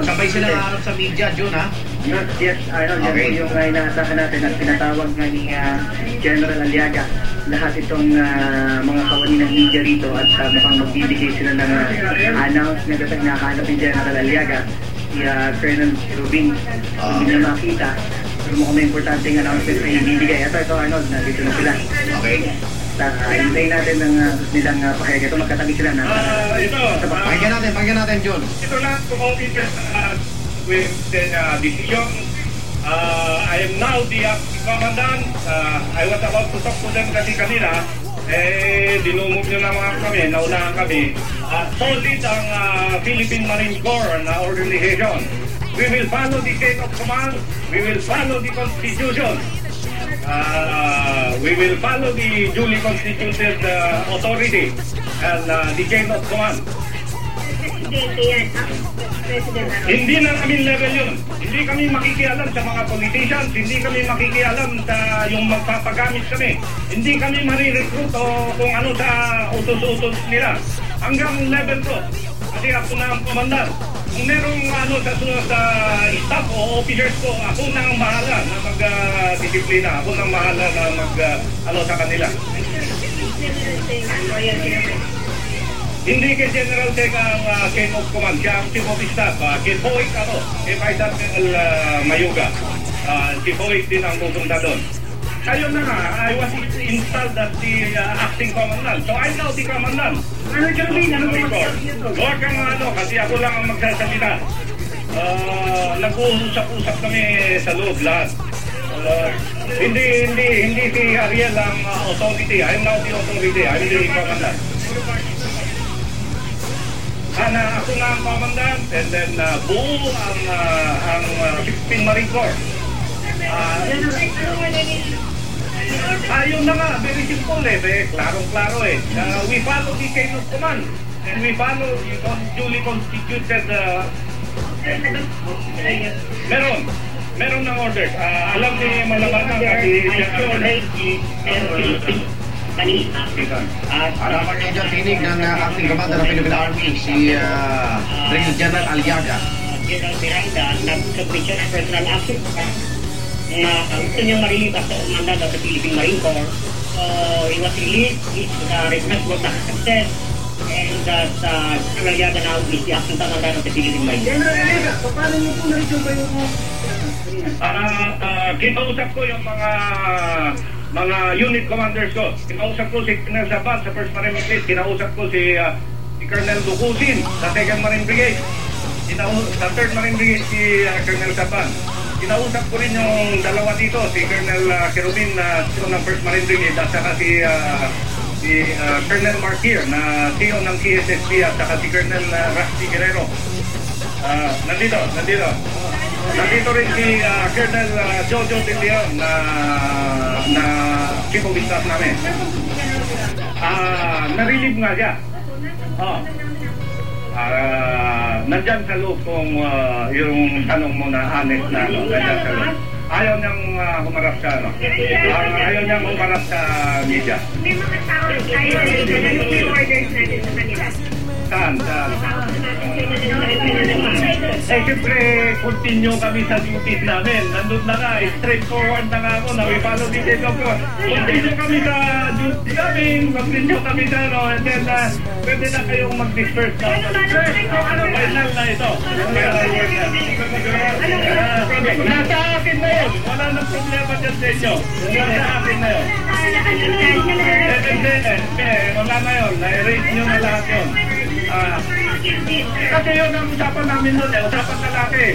Sabay sila harap sa media, Jun, ha? Yes, yes, ano, yan Okay. po yung uh, inaasahan natin at tinatawag nga ni ah, General Aliaga lahat itong ah, mga kawani ng media rito at uh, mukhang magbibigay sila ng uh, announcement at nakahanap ni General Aliaga si ah, Colonel Rubin Ah. hindi na makita pero mukhang may importanteng announcement na ibibigay ito, ito Arnold, nandito na sila Okay. Uh, hintayin natin ng uh, nilang uh, pakaya ito magkatabi sila na Ah, ito, ah, Pakinggan natin, pakinggan natin, Jun. ito lang kumongit uh, with the uh, decision. Uh, I am now the acting commandant. Uh, I was about to talk to them kasi kanina. Eh, dinumog nyo naman kami, naunahan kami. Uh, solid ang uh, Philippine Marine Corps na organization. We will follow the chain of command. We will follow the Constitution. Uh, we will follow the duly constituted uh, authority and uh, the chain of command. President? Hindi na kami level yun. Hindi kami makikialam sa mga politicians, hindi kami makikialam sa yung magpapagamit kami. Hindi kami marirecruit o kung ano sa utos-utos nila. Hanggang level ko. Kasi ako na ang komandan. Kung merong ano sa, sa staff o officers ko, ako na ang bahala na mag-disiplina. ako na ang bahala na mag ah, ano sa kanila. Ano? Hindi kay General Tech ang uh, chain of command, siya ang chief of staff. Uh, kay Hoyt ako, kay Vice Admiral uh, Mayuga. Uh, si Hoyt din ang pupunta doon. Ayun na nga, I was installed as the uh, acting commandant. So I know the commandant. Ano Jermaine, ano ba Huwag kang ano, kasi ako lang ang magsasalita. Uh, Nag-uusap-usap kami sa loob lahat. Uh, hindi, hindi, hindi si Ariel ang uh, authority. I'm now the authority. I'm the commandant. Sana ako na ang commandant and then uh, buo ang, uh, ang uh, Philippine Marine Corps. Ah, ayun na nga, very simple eh. eh klarong-klaro eh. Uh, we follow the chain of command. And we follow the con- duly constituted uh, meron. Meron ng orders. Ah, alam ni Malabanan kasi At harapan niyo dyan tinig ng uh, acting commander ng Philippine Army, si uh, Brigadier General Aliaga. General Miranda nag-submit siya ng personal action na gusto niya marilipas sa mandato sa Philippine Marine Corps. So, he was released. His uh, request was a success. And that uh, General Yaga now is the acting commandant of the Philippine Marine Corps. General Aliaga, paano niyo po na-resolve yung Ah, ah, kinausap ko yung mga mga unit commanders ko. Kinausap ko si Colonel Zabat sa 1st Marine Brigade. Kinausap ko si, ah, si Colonel Dukusin sa 2nd Marine Brigade. Kinau- sa 3rd Marine Brigade si ah, Colonel Zabat. Kinausap ko rin yung dalawa dito, si Colonel uh, Kerubin na CEO ng 1st Marine Brigade at saka si ah, si ah, Colonel Marquir na CEO ng PSSP at saka si Colonel uh, Rusty Guerrero. Ah, nandito, nandito. Nandito rin si ah, Colonel ah, Jojo De Leon na na chief of staff namin. Ah, narilib nga siya. Oh. Ah, nandyan sa loob kung ah, yung tanong mo na honest na ano, nandyan sa loob. Ayaw niyang ah, humarap sa ano. Ah, ayaw niyang humarap sa media. May mga tao tayo na yung orders natin sa kanila. Saan? Saan? Eh, siyempre, continue kami sa duties namin. Nandun na nga, eh, straightforward na nga ako na we follow the chain of. Continue kami sa duties namin, continue kami sa ano, and then, uh, pwede na kayong mag-disperse na. So, ano, final na ito. Nasa akin na yun. Wala nang problema dyan sa inyo. Nasa akin na yun. Eh, eh, eh, wala na yun. Na-erase nyo na lahat yun. Ah, kasi yun ang usapan namin doon eh, usapan lalaki.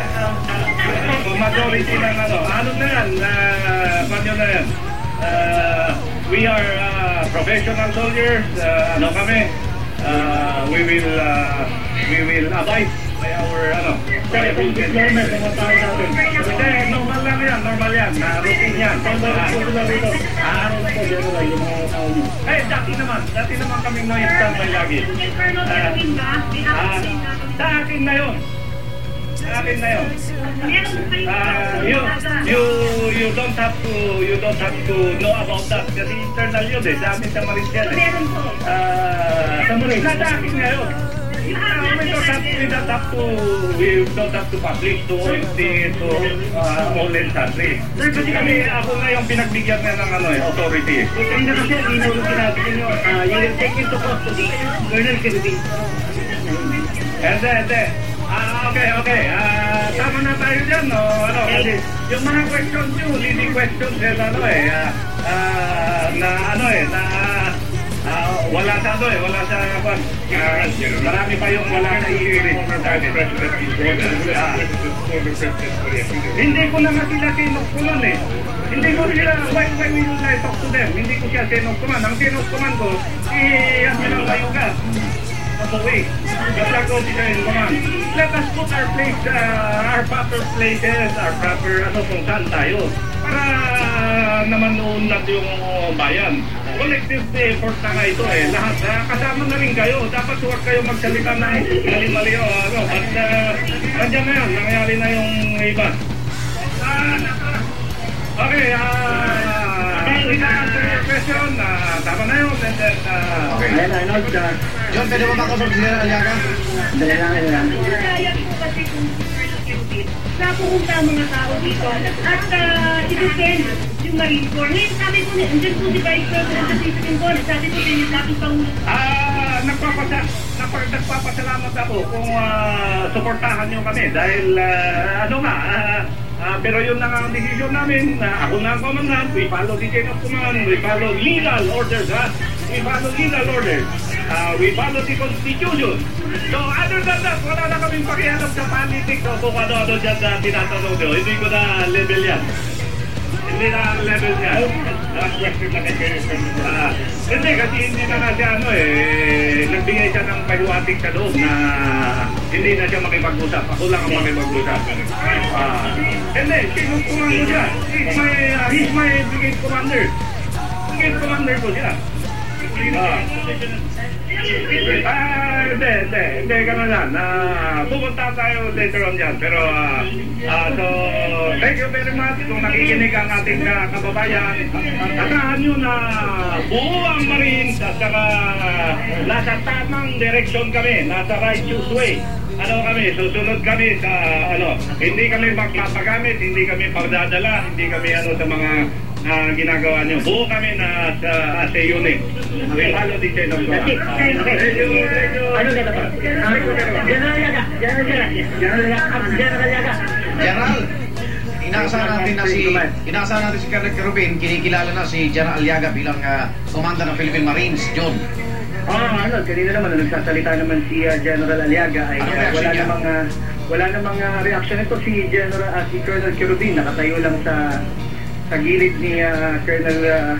Uh, majority ng ano, ano na yan, uh, ano na yan. Uh, we are uh, professional soldiers, uh, ano kami, uh, we will, uh, we will abide our, ano, mga tao natin. Hindi, normal lang yan, normal yan, na routine yan. Ah, eh, dati naman, dati naman kaming na-standby lagi. Ah, sa akin na yun. Sa akin na yun. Ah, you, you, you don't have to, you don't have to know about that kasi internal yun eh. Sa amin sa Marines yan eh. Meron po. Ah, sa Marines, sa akin na yun. Uh, we don't have we don't to, we don't have to publish to OMC, to uh, all and sundry. Kasi kami, ako na yung pinagbigyan na ng ano, eh, authority. Hindi kasi, hindi mo sinabi ninyo, ah, you will take into custody Colonel Kirby. Hindi, hindi. Ah, okay, okay. Ah, tama na tayo dyan, no? Ano, kasi yung mga questions nyo, leading questions, eh, ano eh, ah, ah, na ano eh, na wala sa ano eh, wala sa, kwan, ah, marami pa yung wala sa. Ah, hindi ko na nga sila sinukkuman eh. Hindi ko sila, why, why will I talk to them? Hindi ko siya sinukkuman. Ang sinukkuman ko, si Admiral Bayuga. Okay. Just like all the command. Let us put our place, uh, our proper places, our proper, ano, kung saan tayo. Para naman uunlad yung bayan. Collective effort na nga ito eh. Lahat, uh, kasama na rin kayo. Dapat huwag kayo magsalita na mali-mali o ano. At uh, nandiyan na yan, nangyari na yung iba. Ah, Okay, ah, uh, ina-answer your question. ah, tama na yun. And then, ah, okay. Ayan, Arnold, ah, John, pwede mo makausap si General Aliaga? dali lang, dali lang. Kaya po kasi kung napupunta ang mga tao dito at uh, i-defend yung Marine Corps. Ngayon sabi ko, andyan po si Vice President sa Philippine Corps. Sabi ko, din yung dating Pangulo. Ah, nagpapasa nagpa- nagpapasalamat ako kung ah, suportahan niyo kami dahil ah, ano nga ah, ah, pero yun na nga ang desisyon namin. Na ako na ang commandant. We follow the chain of command. We follow legal orders ha? We follow legal orders. Ah, we follow the constitution. So other than that wala na kaming pakialam sa politics. O kung ano-ano dyan na tinatanong nyo hindi ko na level yan hindi na level niya. Last question na kay Ah, hindi, kasi hindi na siya ano eh, nagbigay siya ng pahiwatig sa loob na hindi na siya makipag-usap. Ako lang ang makipag-usap. Ah, hindi, ko siya. He's my, ah, he's my brigade commander. Brigade commander ko siya. Ah. Ah, hindi, hindi, hindi, gano'n yan. Ah, pupunta tayo later on yan. Pero, ah, ah, so, thank you very much kung nakikinig ang ating ah, kababayan. Asahan nyo na buo ang Marines at saka nasa tamang direksyon kami, nasa righteous way. Ano kami, susunod kami sa, ano, hindi kami magpapagamit, hindi kami pagdadala, hindi kami ano sa mga ah, ginagawa nyo. Buo kami na sa, as a unit. We follow the chain of command. Okay, okay. Thank you, thank you. Ano na ito? General Yaga, General Yaga, General Yaga, General Yaga. General, inaasahan natin na si inaasahan natin si Colonel Kerubin, kinikilala na si General Aliaga bilang ah, commander ng Philippine Marines, John. Ah, ano, kanina naman nagsasalita naman si ah, General Aliaga ay ah, reaction wala niya? namang ah, wala namang ah, reaction ito si General ah, si Colonel Kerubin nakatayo lang sa sa gilid ni ah, Colonel ah,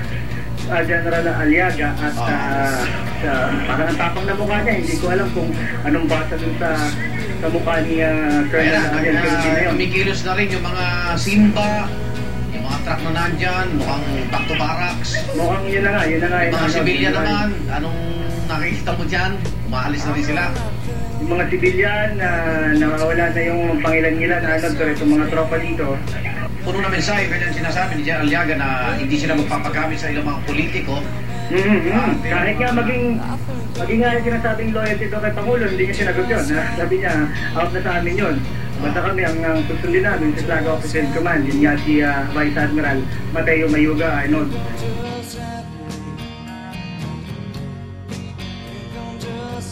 ah, General Aliaga at Ah. ah, sa, parang ang tapang na mukha niya hindi ko alam kung anong basa dun sa sa mukha ni Kaya Colonel na, na yun. kumikilos na rin yung mga Simba, yung mga truck na nandyan, mukhang back to barracks. Mukhang yun na nga, yun na nga. Yung mga ano, na nga. naman, anong nakikita mo dyan? Umaalis na rin sila. Yung mga sibilyan na nawawala na yung pangilan-ilan Arnold pero itong mga tropa dito puno na mensahe, pero yung sinasabi ni General Liaga na hindi sila magpapagamit sa ilang mga politiko. Mm-hmm. Uh, Kahit nga maging, maging nga yung sinasabing loyalty doon kay Pangulo, hindi niya sinagot yun. Sabi niya, out na sa amin yun. Basta kami ang uh, susundin namin sa Flag Officer Command, yun nga si uh, Vice Admiral Mateo Mayuga Arnold.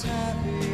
Happy